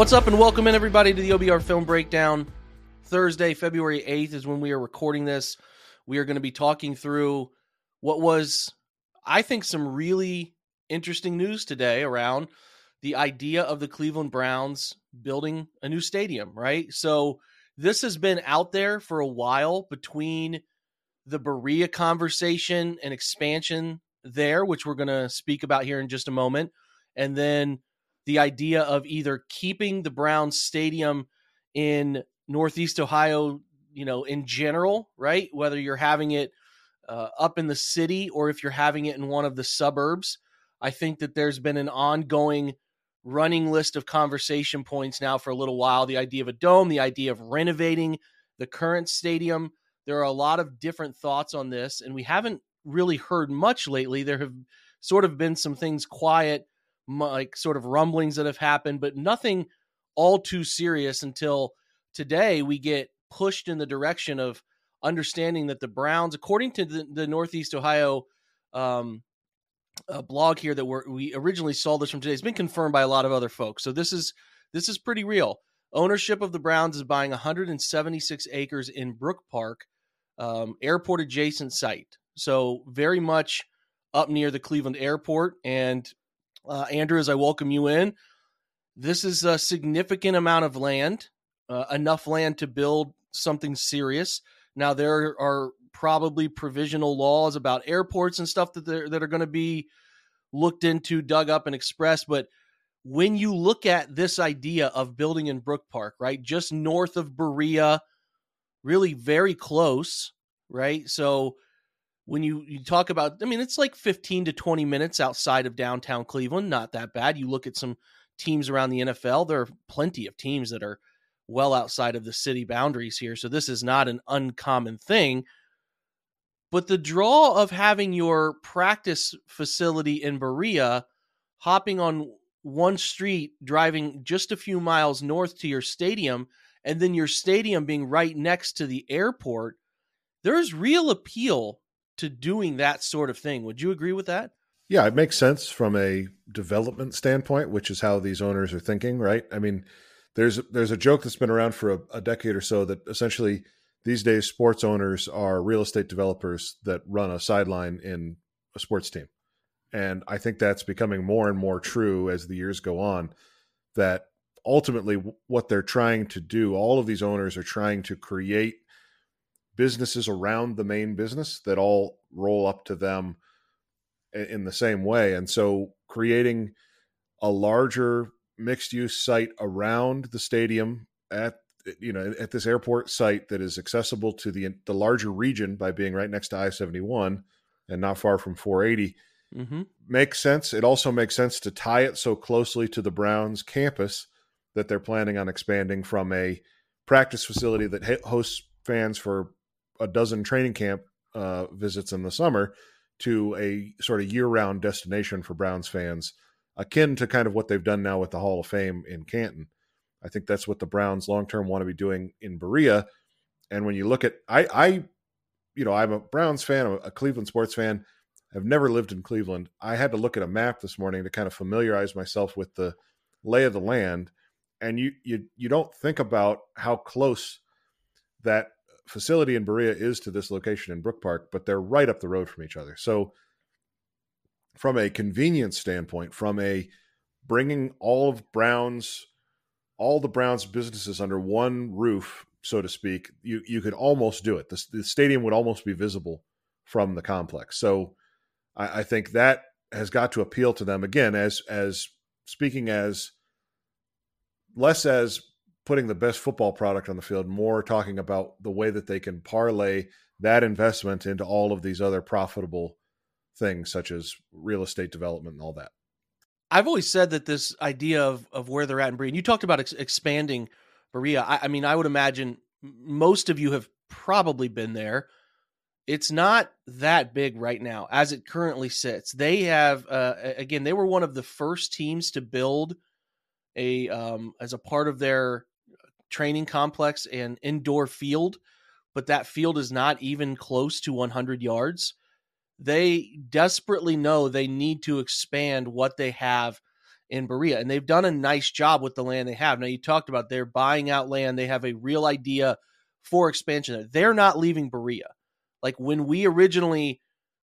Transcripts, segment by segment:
What's up, and welcome in everybody to the OBR Film Breakdown. Thursday, February 8th is when we are recording this. We are going to be talking through what was, I think, some really interesting news today around the idea of the Cleveland Browns building a new stadium, right? So, this has been out there for a while between the Berea conversation and expansion there, which we're going to speak about here in just a moment, and then the idea of either keeping the Browns stadium in Northeast Ohio, you know, in general, right? Whether you're having it uh, up in the city or if you're having it in one of the suburbs. I think that there's been an ongoing running list of conversation points now for a little while. The idea of a dome, the idea of renovating the current stadium. There are a lot of different thoughts on this, and we haven't really heard much lately. There have sort of been some things quiet like sort of rumblings that have happened, but nothing all too serious until today we get pushed in the direction of understanding that the Browns, according to the, the Northeast Ohio um, blog here that we originally saw this from today, has been confirmed by a lot of other folks. So this is this is pretty real. Ownership of the Browns is buying 176 acres in Brook Park, um, airport adjacent site. So very much up near the Cleveland airport, and uh, Andrew, as I welcome you in, this is a significant amount of land, uh, enough land to build something serious. Now, there are probably provisional laws about airports and stuff that, that are going to be looked into, dug up, and expressed. But when you look at this idea of building in Brook Park, right, just north of Berea, really very close, right? So when you, you talk about, I mean, it's like 15 to 20 minutes outside of downtown Cleveland. Not that bad. You look at some teams around the NFL, there are plenty of teams that are well outside of the city boundaries here. So this is not an uncommon thing. But the draw of having your practice facility in Berea, hopping on one street, driving just a few miles north to your stadium, and then your stadium being right next to the airport, there's real appeal to doing that sort of thing. Would you agree with that? Yeah, it makes sense from a development standpoint, which is how these owners are thinking, right? I mean, there's there's a joke that's been around for a, a decade or so that essentially these days sports owners are real estate developers that run a sideline in a sports team. And I think that's becoming more and more true as the years go on that ultimately what they're trying to do all of these owners are trying to create businesses around the main business that all roll up to them in the same way. And so creating a larger mixed use site around the stadium at you know at this airport site that is accessible to the the larger region by being right next to I-71 and not far from 480 mm-hmm. makes sense. It also makes sense to tie it so closely to the Browns campus that they're planning on expanding from a practice facility that hosts fans for a dozen training camp uh, visits in the summer to a sort of year round destination for Browns fans, akin to kind of what they've done now with the Hall of Fame in Canton. I think that's what the Browns long term want to be doing in Berea. And when you look at, I, I, you know, I'm a Browns fan, I'm a Cleveland sports fan. I've never lived in Cleveland. I had to look at a map this morning to kind of familiarize myself with the lay of the land. And you, you, you don't think about how close that facility in Berea is to this location in Brook Park, but they're right up the road from each other. So, from a convenience standpoint, from a bringing all of Brown's all the Browns businesses under one roof, so to speak, you you could almost do it. The, the stadium would almost be visible from the complex. So, I, I think that has got to appeal to them again as as speaking as less as putting the best football product on the field, more talking about the way that they can parlay that investment into all of these other profitable things, such as real estate development and all that. I've always said that this idea of of where they're at in Berea, you talked about ex- expanding Berea. I, I mean, I would imagine most of you have probably been there. It's not that big right now as it currently sits. They have, uh, again, they were one of the first teams to build a um, as a part of their training complex and indoor field, but that field is not even close to 100 yards. They desperately know they need to expand what they have in Berea, and they've done a nice job with the land they have. Now, you talked about they're buying out land, they have a real idea for expansion. They're not leaving Berea. Like when we originally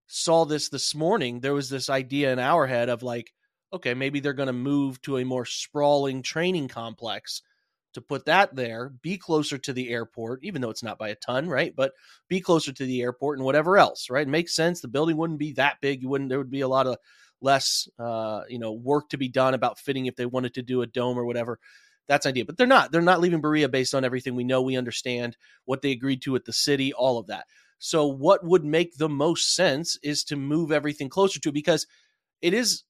saw this this morning, there was this idea in our head of like, okay, maybe they're going to move to a more sprawling training complex to put that there, be closer to the airport, even though it's not by a ton, right? But be closer to the airport and whatever else, right? It makes sense. The building wouldn't be that big. You wouldn't, there would be a lot of less, uh, you know, work to be done about fitting if they wanted to do a dome or whatever. That's idea. But they're not. They're not leaving Berea based on everything we know, we understand, what they agreed to with the city, all of that. So what would make the most sense is to move everything closer to because it is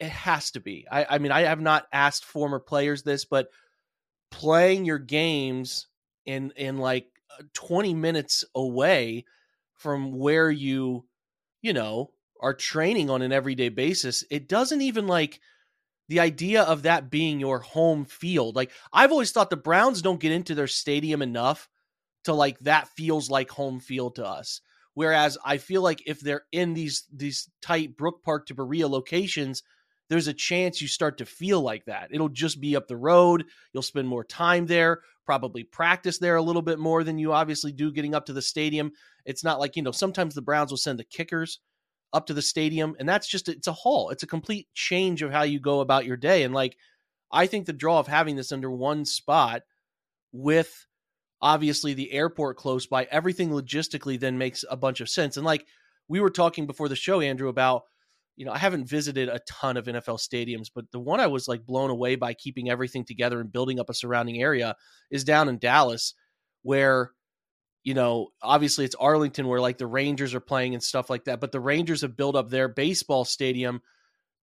it has to be. I, I mean, I have not asked former players this, but playing your games in in like uh, 20 minutes away from where you you know are training on an everyday basis it doesn't even like the idea of that being your home field like i've always thought the browns don't get into their stadium enough to like that feels like home field to us whereas i feel like if they're in these these tight brook park to berea locations there's a chance you start to feel like that. It'll just be up the road. You'll spend more time there, probably practice there a little bit more than you obviously do getting up to the stadium. It's not like, you know, sometimes the Browns will send the kickers up to the stadium, and that's just, it's a haul. It's a complete change of how you go about your day. And like, I think the draw of having this under one spot with obviously the airport close by, everything logistically then makes a bunch of sense. And like, we were talking before the show, Andrew, about you know, I haven't visited a ton of NFL stadiums, but the one I was like blown away by keeping everything together and building up a surrounding area is down in Dallas, where, you know, obviously it's Arlington where like the Rangers are playing and stuff like that. But the Rangers have built up their baseball stadium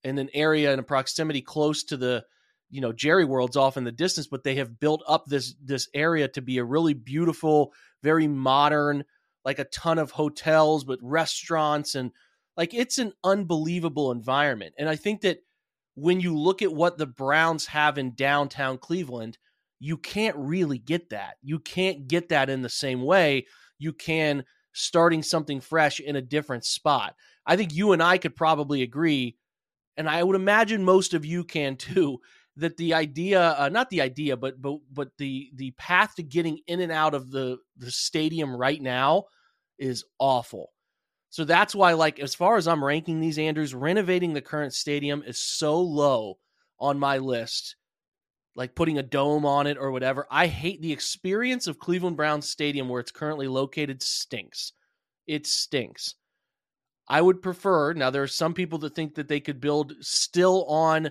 in an area in a proximity close to the, you know, Jerry World's off in the distance, but they have built up this this area to be a really beautiful, very modern, like a ton of hotels, but restaurants and like it's an unbelievable environment. And I think that when you look at what the Browns have in downtown Cleveland, you can't really get that. You can't get that in the same way you can starting something fresh in a different spot. I think you and I could probably agree, and I would imagine most of you can too, that the idea, uh, not the idea, but but but the the path to getting in and out of the the stadium right now is awful. So that's why, like, as far as I'm ranking these, Andrews, renovating the current stadium is so low on my list. Like putting a dome on it or whatever. I hate the experience of Cleveland Browns Stadium where it's currently located stinks. It stinks. I would prefer, now there are some people that think that they could build still on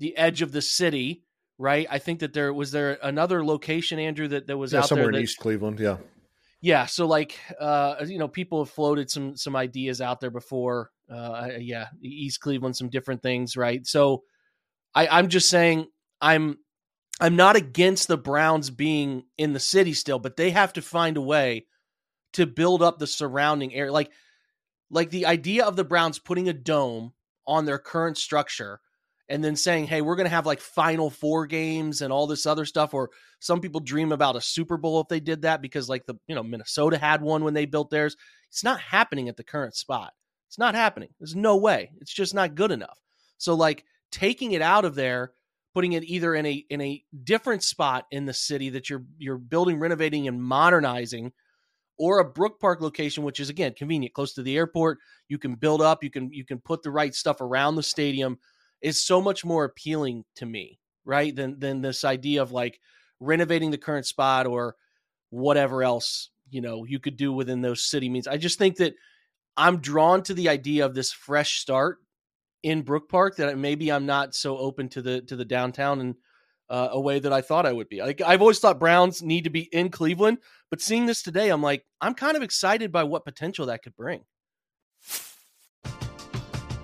the edge of the city, right? I think that there was there another location, Andrew, that, that was yeah, out somewhere there that, in East Cleveland. Yeah yeah so like uh you know people have floated some some ideas out there before uh yeah east cleveland some different things right? So i i'm just saying i'm i'm not against the browns being in the city still but they have to find a way to build up the surrounding area like like the idea of the browns putting a dome on their current structure and then saying, hey, we're going to have like final four games and all this other stuff. Or some people dream about a Super Bowl if they did that because, like, the, you know, Minnesota had one when they built theirs. It's not happening at the current spot. It's not happening. There's no way. It's just not good enough. So, like, taking it out of there, putting it either in a in a different spot in the city that you're you're building, renovating, and modernizing, or a Brook Park location, which is again convenient, close to the airport. You can build up, you can you can put the right stuff around the stadium is so much more appealing to me, right? Than than this idea of like renovating the current spot or whatever else you know you could do within those city means. I just think that I'm drawn to the idea of this fresh start in Brook Park that maybe I'm not so open to the to the downtown and uh, a way that I thought I would be. Like I've always thought Browns need to be in Cleveland, but seeing this today, I'm like I'm kind of excited by what potential that could bring.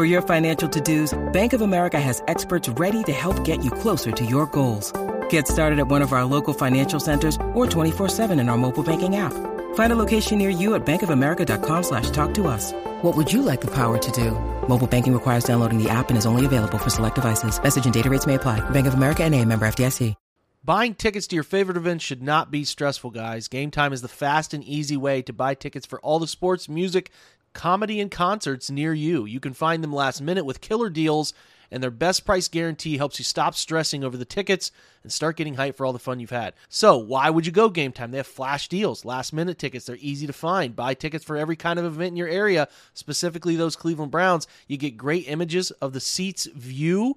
For your financial to-dos, Bank of America has experts ready to help get you closer to your goals. Get started at one of our local financial centers or 24-7 in our mobile banking app. Find a location near you at bankofamerica.com slash talk to us. What would you like the power to do? Mobile banking requires downloading the app and is only available for select devices. Message and data rates may apply. Bank of America and a member FDIC. Buying tickets to your favorite events should not be stressful, guys. Game Time is the fast and easy way to buy tickets for all the sports, music, comedy, and concerts near you. You can find them last minute with killer deals, and their best price guarantee helps you stop stressing over the tickets and start getting hyped for all the fun you've had. So, why would you go game time? They have flash deals, last minute tickets. They're easy to find. Buy tickets for every kind of event in your area, specifically those Cleveland Browns. You get great images of the seats view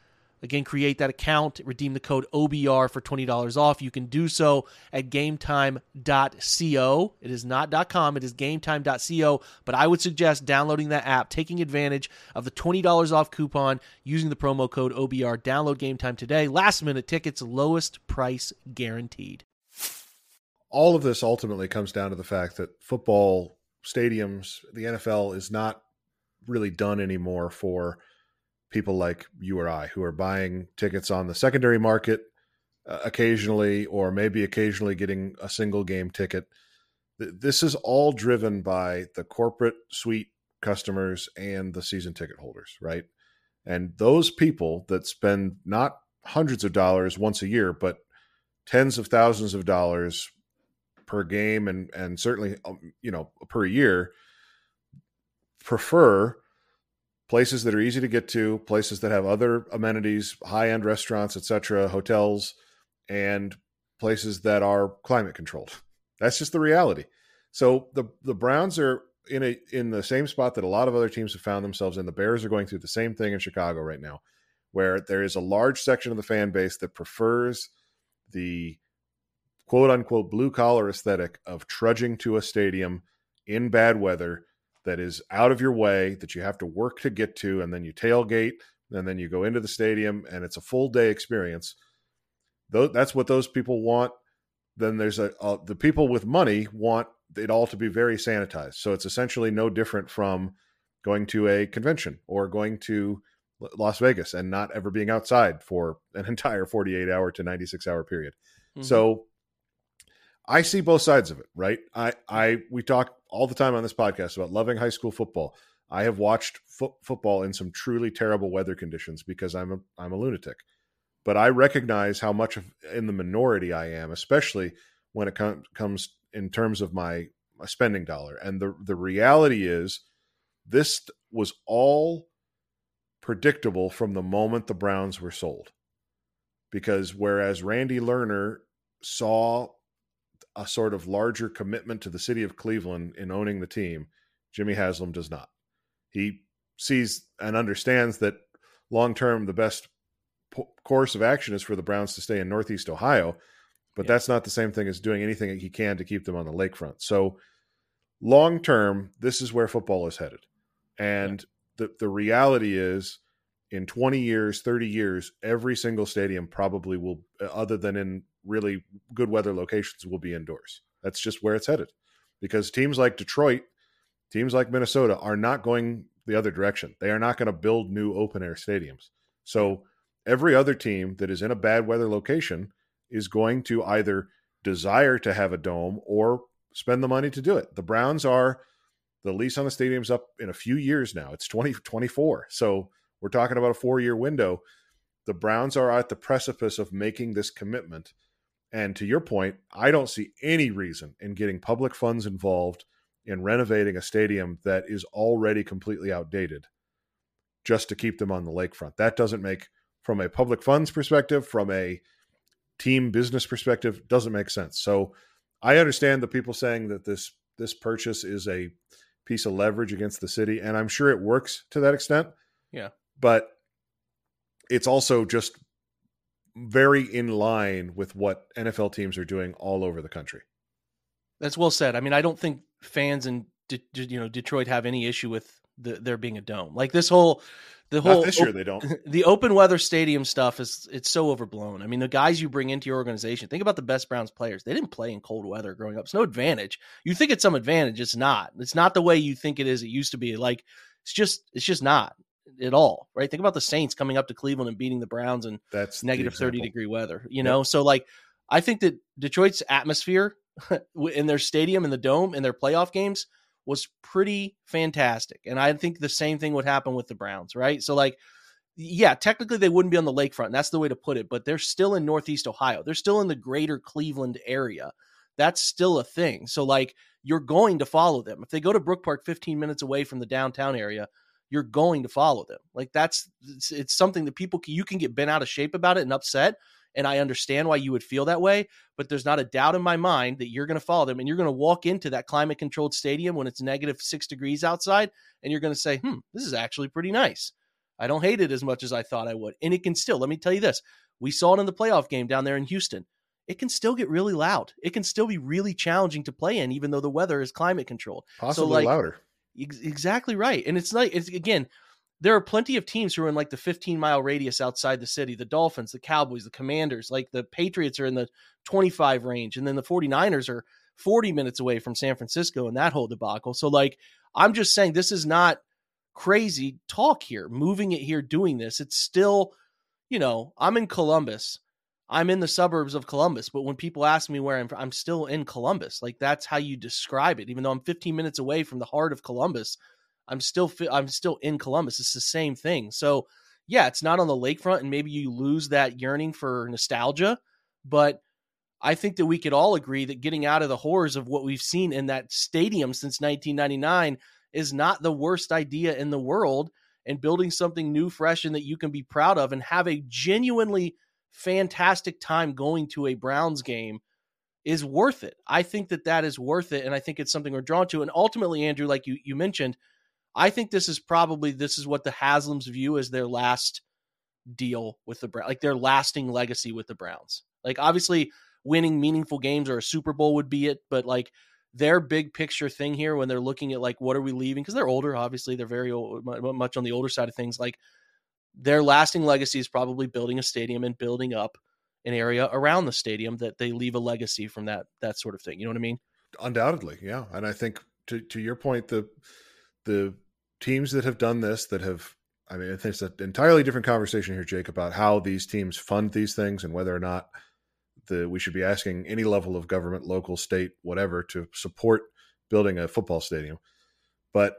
Again, create that account, redeem the code OBR for $20 off. You can do so at gametime.co. It is not .com, it is gametime.co, but I would suggest downloading that app, taking advantage of the $20 off coupon using the promo code OBR. Download Game Time today. Last minute tickets, lowest price guaranteed. All of this ultimately comes down to the fact that football stadiums, the NFL is not really done anymore for – people like you or I who are buying tickets on the secondary market uh, occasionally, or maybe occasionally getting a single game ticket. This is all driven by the corporate suite customers and the season ticket holders, right? And those people that spend not hundreds of dollars once a year, but tens of thousands of dollars per game and and certainly um, you know per year prefer places that are easy to get to, places that have other amenities, high-end restaurants, etc., hotels and places that are climate controlled. That's just the reality. So the the Browns are in a in the same spot that a lot of other teams have found themselves in. The Bears are going through the same thing in Chicago right now, where there is a large section of the fan base that prefers the quote unquote blue collar aesthetic of trudging to a stadium in bad weather that is out of your way that you have to work to get to and then you tailgate and then you go into the stadium and it's a full day experience that's what those people want then there's a, a the people with money want it all to be very sanitized so it's essentially no different from going to a convention or going to Las Vegas and not ever being outside for an entire 48 hour to 96 hour period. Mm-hmm. So I see both sides of it, right? I I we talk all the time on this podcast about loving high school football. I have watched fo- football in some truly terrible weather conditions because I'm a I'm a lunatic. But I recognize how much of in the minority I am, especially when it com- comes in terms of my, my spending dollar. And the the reality is this was all predictable from the moment the Browns were sold. Because whereas Randy Lerner saw a sort of larger commitment to the city of Cleveland in owning the team, Jimmy Haslam does not. He sees and understands that long term, the best course of action is for the Browns to stay in Northeast Ohio, but yeah. that's not the same thing as doing anything he can to keep them on the lakefront. So, long term, this is where football is headed. And the the reality is in 20 years 30 years every single stadium probably will other than in really good weather locations will be indoors that's just where it's headed because teams like detroit teams like minnesota are not going the other direction they are not going to build new open air stadiums so every other team that is in a bad weather location is going to either desire to have a dome or spend the money to do it the browns are the lease on the stadium's up in a few years now. It's 2024. so we're talking about a four year window. The Browns are at the precipice of making this commitment. And to your point, I don't see any reason in getting public funds involved in renovating a stadium that is already completely outdated just to keep them on the lakefront. That doesn't make, from a public funds perspective, from a team business perspective, doesn't make sense. So I understand the people saying that this this purchase is a piece of leverage against the city, and I'm sure it works to that extent. Yeah, but it's also just very in line with what NFL teams are doing all over the country. That's well said. I mean, I don't think fans in De- you know Detroit have any issue with the, there being a dome. Like this whole the whole Not this year they don't. The open weather stadium stuff is it's so overblown. I mean, the guys you bring into your organization, think about the best Browns players. They didn't play in cold weather growing up. It's no advantage. You think it's some advantage, it's not. It's not the way you think it is. It used to be. Like it's just it's just not at all. Right? Think about the Saints coming up to Cleveland and beating the Browns in that's negative 30 degree weather, you know? So like I think that Detroit's atmosphere in their stadium in the dome in their playoff games was pretty fantastic. And I think the same thing would happen with the Browns, right? So, like, yeah, technically they wouldn't be on the lakefront. That's the way to put it, but they're still in Northeast Ohio. They're still in the greater Cleveland area. That's still a thing. So, like, you're going to follow them. If they go to Brook Park 15 minutes away from the downtown area, you're going to follow them. Like, that's it's, it's something that people you can get bent out of shape about it and upset and I understand why you would feel that way, but there's not a doubt in my mind that you're going to follow them and you're going to walk into that climate controlled stadium when it's negative six degrees outside and you're going to say, hmm, this is actually pretty nice. I don't hate it as much as I thought I would. And it can still, let me tell you this we saw it in the playoff game down there in Houston. It can still get really loud. It can still be really challenging to play in, even though the weather is climate controlled. Possibly so like, louder. Ex- exactly right. And it's like, it's again, there are plenty of teams who are in like the 15 mile radius outside the city the dolphins the cowboys the commanders like the patriots are in the 25 range and then the 49ers are 40 minutes away from san francisco and that whole debacle so like i'm just saying this is not crazy talk here moving it here doing this it's still you know i'm in columbus i'm in the suburbs of columbus but when people ask me where i'm from i'm still in columbus like that's how you describe it even though i'm 15 minutes away from the heart of columbus I'm still I'm still in Columbus. It's the same thing. So yeah, it's not on the lakefront, and maybe you lose that yearning for nostalgia. But I think that we could all agree that getting out of the horrors of what we've seen in that stadium since 1999 is not the worst idea in the world. And building something new, fresh, and that you can be proud of, and have a genuinely fantastic time going to a Browns game is worth it. I think that that is worth it, and I think it's something we're drawn to. And ultimately, Andrew, like you you mentioned, I think this is probably this is what the Haslams view as their last deal with the Browns, like their lasting legacy with the Browns. Like obviously, winning meaningful games or a Super Bowl would be it, but like their big picture thing here when they're looking at like what are we leaving because they're older, obviously they're very old, much on the older side of things. Like their lasting legacy is probably building a stadium and building up an area around the stadium that they leave a legacy from that that sort of thing. You know what I mean? Undoubtedly, yeah. And I think to to your point, the the teams that have done this that have I mean, it's an entirely different conversation here, Jake, about how these teams fund these things and whether or not the we should be asking any level of government, local, state, whatever, to support building a football stadium. But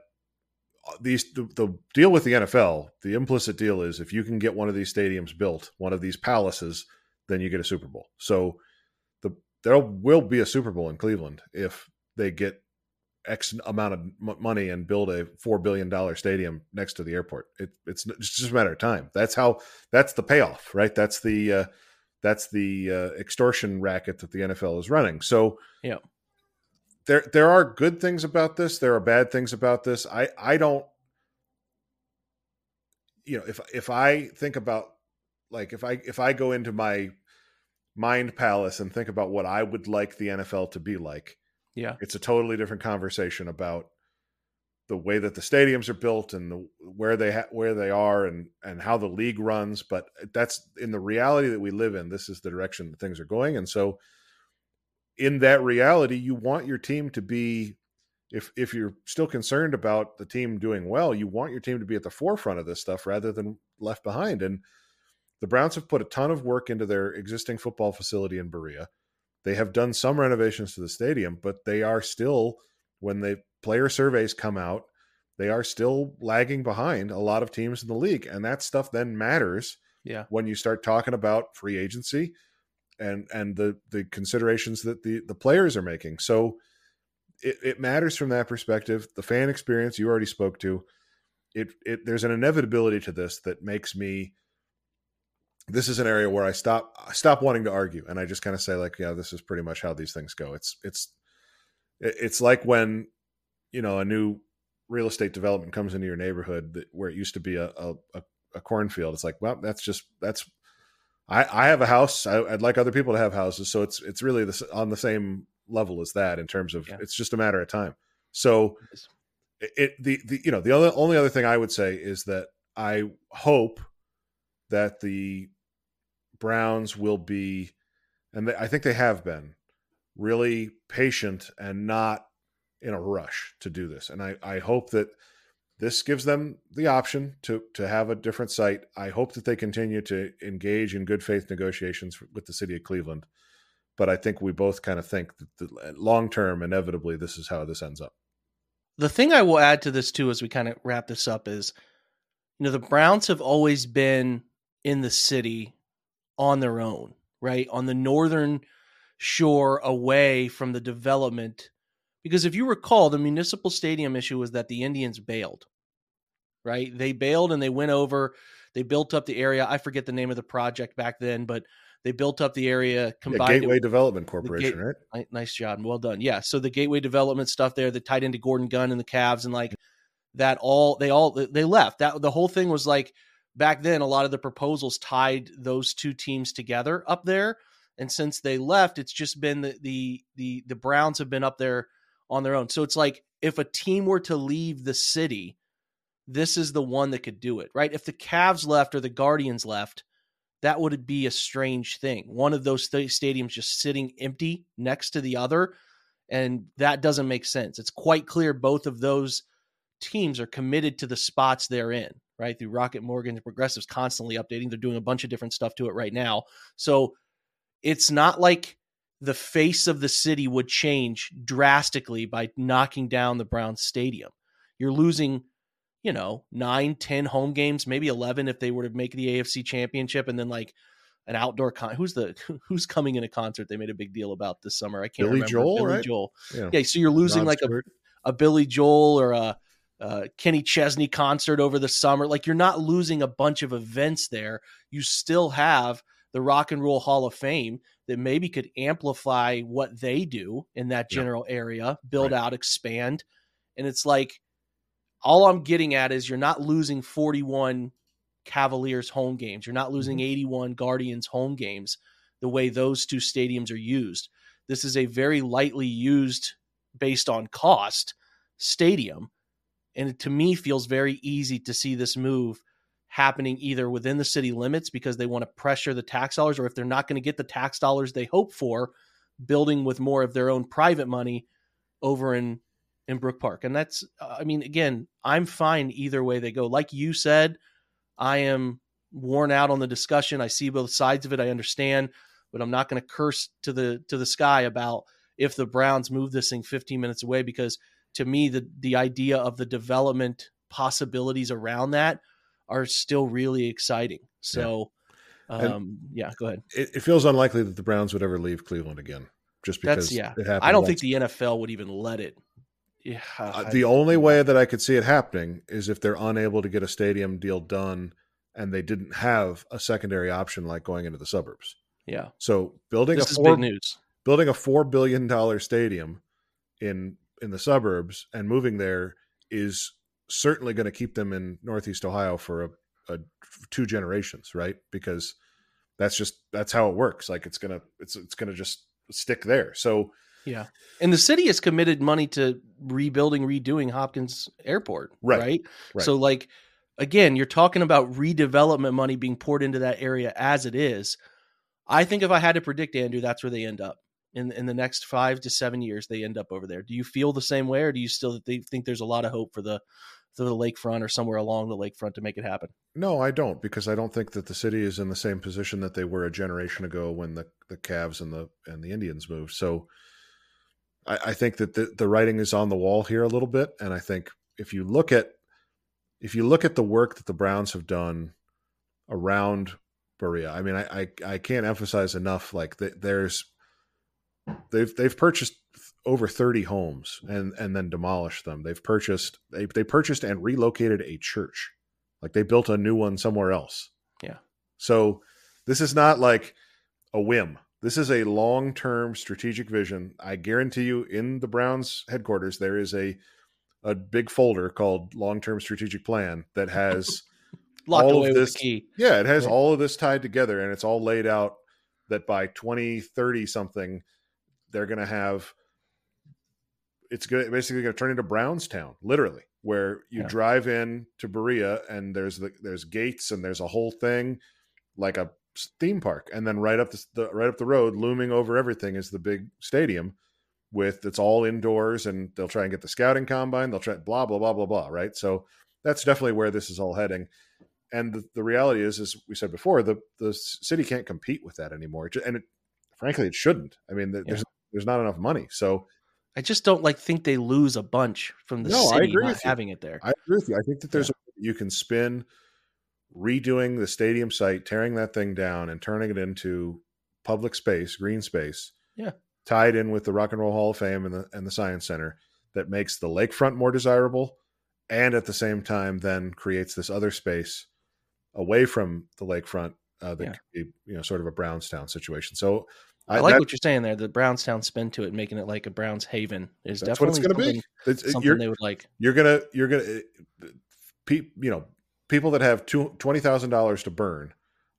these the, the deal with the NFL, the implicit deal is if you can get one of these stadiums built, one of these palaces, then you get a Super Bowl. So the there will be a Super Bowl in Cleveland if they get X amount of money and build a four billion dollar stadium next to the airport. It, it's, it's just a matter of time. That's how. That's the payoff, right? That's the uh, that's the uh, extortion racket that the NFL is running. So yeah, there there are good things about this. There are bad things about this. I I don't. You know, if if I think about like if I if I go into my mind palace and think about what I would like the NFL to be like yeah. It's a totally different conversation about the way that the stadiums are built and the, where they ha- where they are and and how the league runs but that's in the reality that we live in this is the direction that things are going and so in that reality you want your team to be if if you're still concerned about the team doing well you want your team to be at the forefront of this stuff rather than left behind and the Browns have put a ton of work into their existing football facility in Berea they have done some renovations to the stadium, but they are still, when the player surveys come out, they are still lagging behind a lot of teams in the league. And that stuff then matters yeah. when you start talking about free agency and and the the considerations that the the players are making. So it, it matters from that perspective. The fan experience you already spoke to. It, it there's an inevitability to this that makes me this is an area where I stop I stop wanting to argue and I just kind of say like, yeah, this is pretty much how these things go. It's it's it's like when you know a new real estate development comes into your neighborhood that, where it used to be a, a, a cornfield. It's like, well, that's just that's I, I have a house. I, would like other people to have houses, so it's it's really this, on the same level as that in terms of yeah. it's just a matter of time. So it, the the you know the other only other thing I would say is that I hope that the Browns will be, and they, I think they have been, really patient and not in a rush to do this. And I, I hope that this gives them the option to to have a different site. I hope that they continue to engage in good faith negotiations with the city of Cleveland. But I think we both kind of think that uh, long term, inevitably, this is how this ends up. The thing I will add to this too, as we kind of wrap this up, is you know the Browns have always been in the city on their own, right? On the northern shore away from the development. Because if you recall, the municipal stadium issue was that the Indians bailed, right? They bailed and they went over, they built up the area. I forget the name of the project back then, but they built up the area combined yeah, Gateway Development Corporation, Gate, right? Nice job. Well done. Yeah. So the Gateway Development stuff there that tied into Gordon Gund and the Cavs and like that all they all they left. That the whole thing was like back then a lot of the proposals tied those two teams together up there and since they left it's just been the the the, the browns have been up there on their own so it's like if a team were to leave the city this is the one that could do it right if the Cavs left or the Guardians left that would be a strange thing one of those st- stadiums just sitting empty next to the other and that doesn't make sense it's quite clear both of those teams are committed to the spots they're in right? Through Rocket Mortgage, Progressive's constantly updating. They're doing a bunch of different stuff to it right now. So it's not like the face of the city would change drastically by knocking down the Browns stadium. You're losing you know, nine, ten home games, maybe 11 if they were to make the AFC championship and then like an outdoor con who's the who's coming in a concert they made a big deal about this summer. I can't Billy remember. Joel, Billy right? Joel. Yeah. Yeah, so you're losing like a, a Billy Joel or a, uh Kenny Chesney concert over the summer. Like you're not losing a bunch of events there. You still have the Rock and Roll Hall of Fame that maybe could amplify what they do in that Yeah. general area, build Right. out, expand. And it's like all I'm getting at is you're not losing 41 Cavaliers home games. You're not losing mm-hmm. 81 Guardians home games the way those two stadiums are used. This is a very lightly used based on cost stadium. And it, to me feels very easy to see this move happening either within the city limits because they want to pressure the tax dollars, or if they're not going to get the tax dollars they hope for, building with more of their own private money over in in Brook Park. And that's uh, I mean again, I'm fine either way they go. Like you said, I am worn out on the discussion. I see both sides of it. I understand, but I'm not going to curse to the to the sky about if the Browns move this thing 15 minutes away because to me the the idea of the development possibilities around that are still really exciting. So And- um yeah, go ahead. It, it feels unlikely that the Browns would ever leave Cleveland again, just because That's yeah. it happened. I don't once. think the NFL would even let it. Yeah, Uh, the only way that I could see it happening is if they're unable to get a stadium deal done and they didn't have a secondary option like going into the suburbs. yeah. So building This a is four, big news. building a four billion dollar stadium in in the suburbs and moving there is certainly going to keep them in Northeast Ohio for a, a two generations, right? Because that's just that's how it works. Like it's gonna it's it's gonna just stick there. So Yeah. And the city has committed money to rebuilding, redoing Hopkins Airport. Right. Right. Right. So, like, again, you're talking about redevelopment money being poured into that area as it is. I think if I had to predict, Andrew, that's where they end up. In, in the next five to seven years, they end up over there. Do you feel the same way, or do you still think there's a lot of hope for the for the lakefront or somewhere along the lakefront to make it happen? No, I don't because I don't think that the city is in the same position that they were a generation ago when the the Cavs and the and the Indians moved. So I, I think that the, the writing is on the wall here a little bit, and I think if you look at if you look at the work that the Browns have done around Berea, I mean, I I, I can't emphasize enough. Like th- there's they've they've purchased over 30 homes and and then demolished them. They've purchased they they purchased and relocated a church. Like they built a new one somewhere else. Yeah. So this is not like a whim. This is a long-term strategic vision. I guarantee you in the Browns headquarters there is a a big folder called long-term strategic plan that has All of this- yeah, it has all of this tied together and it's all laid out that by 2030 something they're going to have it's basically going to turn into Brownstown literally where you Yeah. drive in to Berea and there's the there's gates and there's a whole thing like a theme park. And then right up the, the right up the road looming over everything is the big stadium with it's all indoors and they'll try and get the scouting combine they'll try blah blah blah blah blah right? So that's definitely where this is all heading. And the, the reality is as we said before the the city can't compete with that anymore. And it, frankly it shouldn't. I mean th- there's there's not enough money so I just don't like think they lose a bunch from the No, I city agree not with you. having it there. I agree with you. I think that there's a, you can spin redoing the stadium site, tearing that thing down, and turning it into public space, green space. Yeah. Tied in with the Rock and Roll Hall of Fame and the and the Science Center that makes the lakefront more desirable, and at the same time then creates this other space away from the lakefront uh, that Yeah. could be you know sort of a Brownstown situation. So I, like that- what you're saying there. The Brownstown spin to it, making it like a Browns haven, is that's what it's definitely going to be. something, It's, something you're, they would like. you're gonna you're gonna pe- you know people that have two, $20000 to burn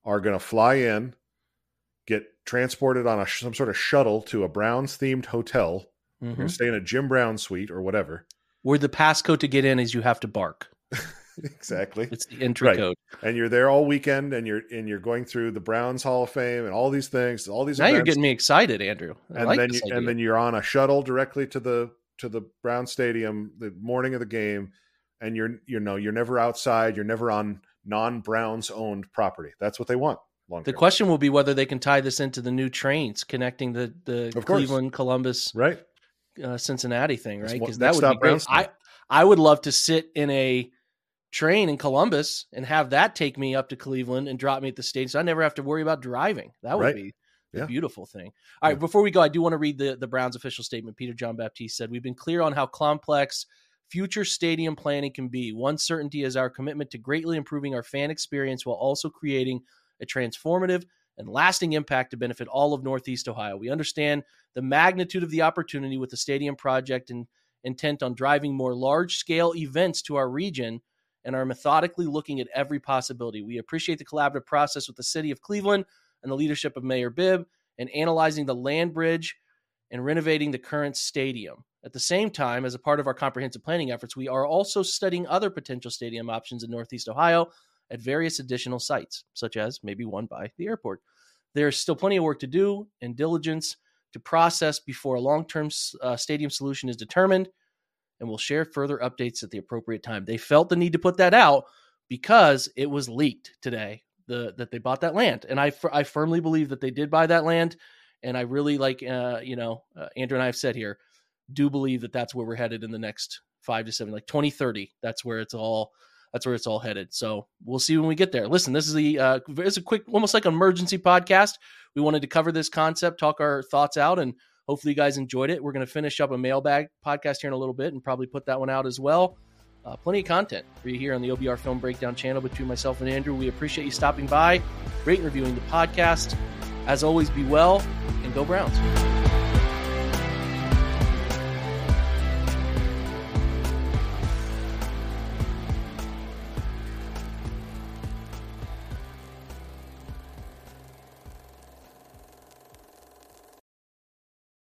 are gonna fly in get transported on a some sort of shuttle to a browns themed hotel You're Mhm. gonna stay in a jim brown suite or whatever Where the passcode to get in is you have to bark. exactly It's the entry Right. code. and you're there all weekend and you're and you're going through the browns hall of fame and all these things all these Now you're getting me excited, Andrew. I and like then you, idea. and then you're on a shuttle directly to the to the Brown Stadium the morning of the game, and you're you know you're never outside, you're never on non Browns owned property. That's what they want. The term. question will be whether they can tie this into the new trains connecting the the Of course. Cleveland, Columbus, right? uh, Cincinnati thing, right? Because that would be great. I I would love to sit in a train in Columbus and have that take me up to Cleveland and drop me at the stadium. So I never have to worry about driving. That would Right. be Yeah. a beautiful thing. All right, Yeah. before we go, I do want to read the, the Browns official statement. Peter John Baptiste said, We've been clear on how complex future stadium planning can be. One certainty is our commitment to greatly improving our fan experience while also creating a transformative and lasting impact to benefit all of Northeast Ohio. We understand the magnitude of the opportunity with the stadium project and intent on driving more large scale events to our region and are methodically looking at every possibility. We appreciate the collaborative process with the city of Cleveland and the leadership of Mayor Bibb and analyzing the land bridge and renovating the current stadium. At the same time, as a part of our comprehensive planning efforts, we are also studying other potential stadium options in Northeast Ohio at various additional sites, such as maybe one by the airport. There's still plenty of work to do and diligence to process before a long term uh, stadium solution is determined, and we'll share further updates at the appropriate time. They felt the need to put that out because it was leaked today the, that they bought that land. And I, I firmly believe that they did buy that land. And I really like, uh, you know, uh, Andrew and I have said here, do believe that that's where we're headed in the next five to seven, like 2030. That's where it's all that's where it's all headed. So we'll see when we get there. Listen, this is the uh, it's a quick, almost like emergency podcast. We wanted to cover this concept, talk our thoughts out, and hopefully you guys enjoyed it. We're going to finish up a mailbag podcast here in a little bit, and probably put that one out as well. Uh, plenty of content for you here on the OBR Film Breakdown channel between myself and Andrew. We appreciate you stopping by, rate and reviewing the podcast. As always, be well and go Browns.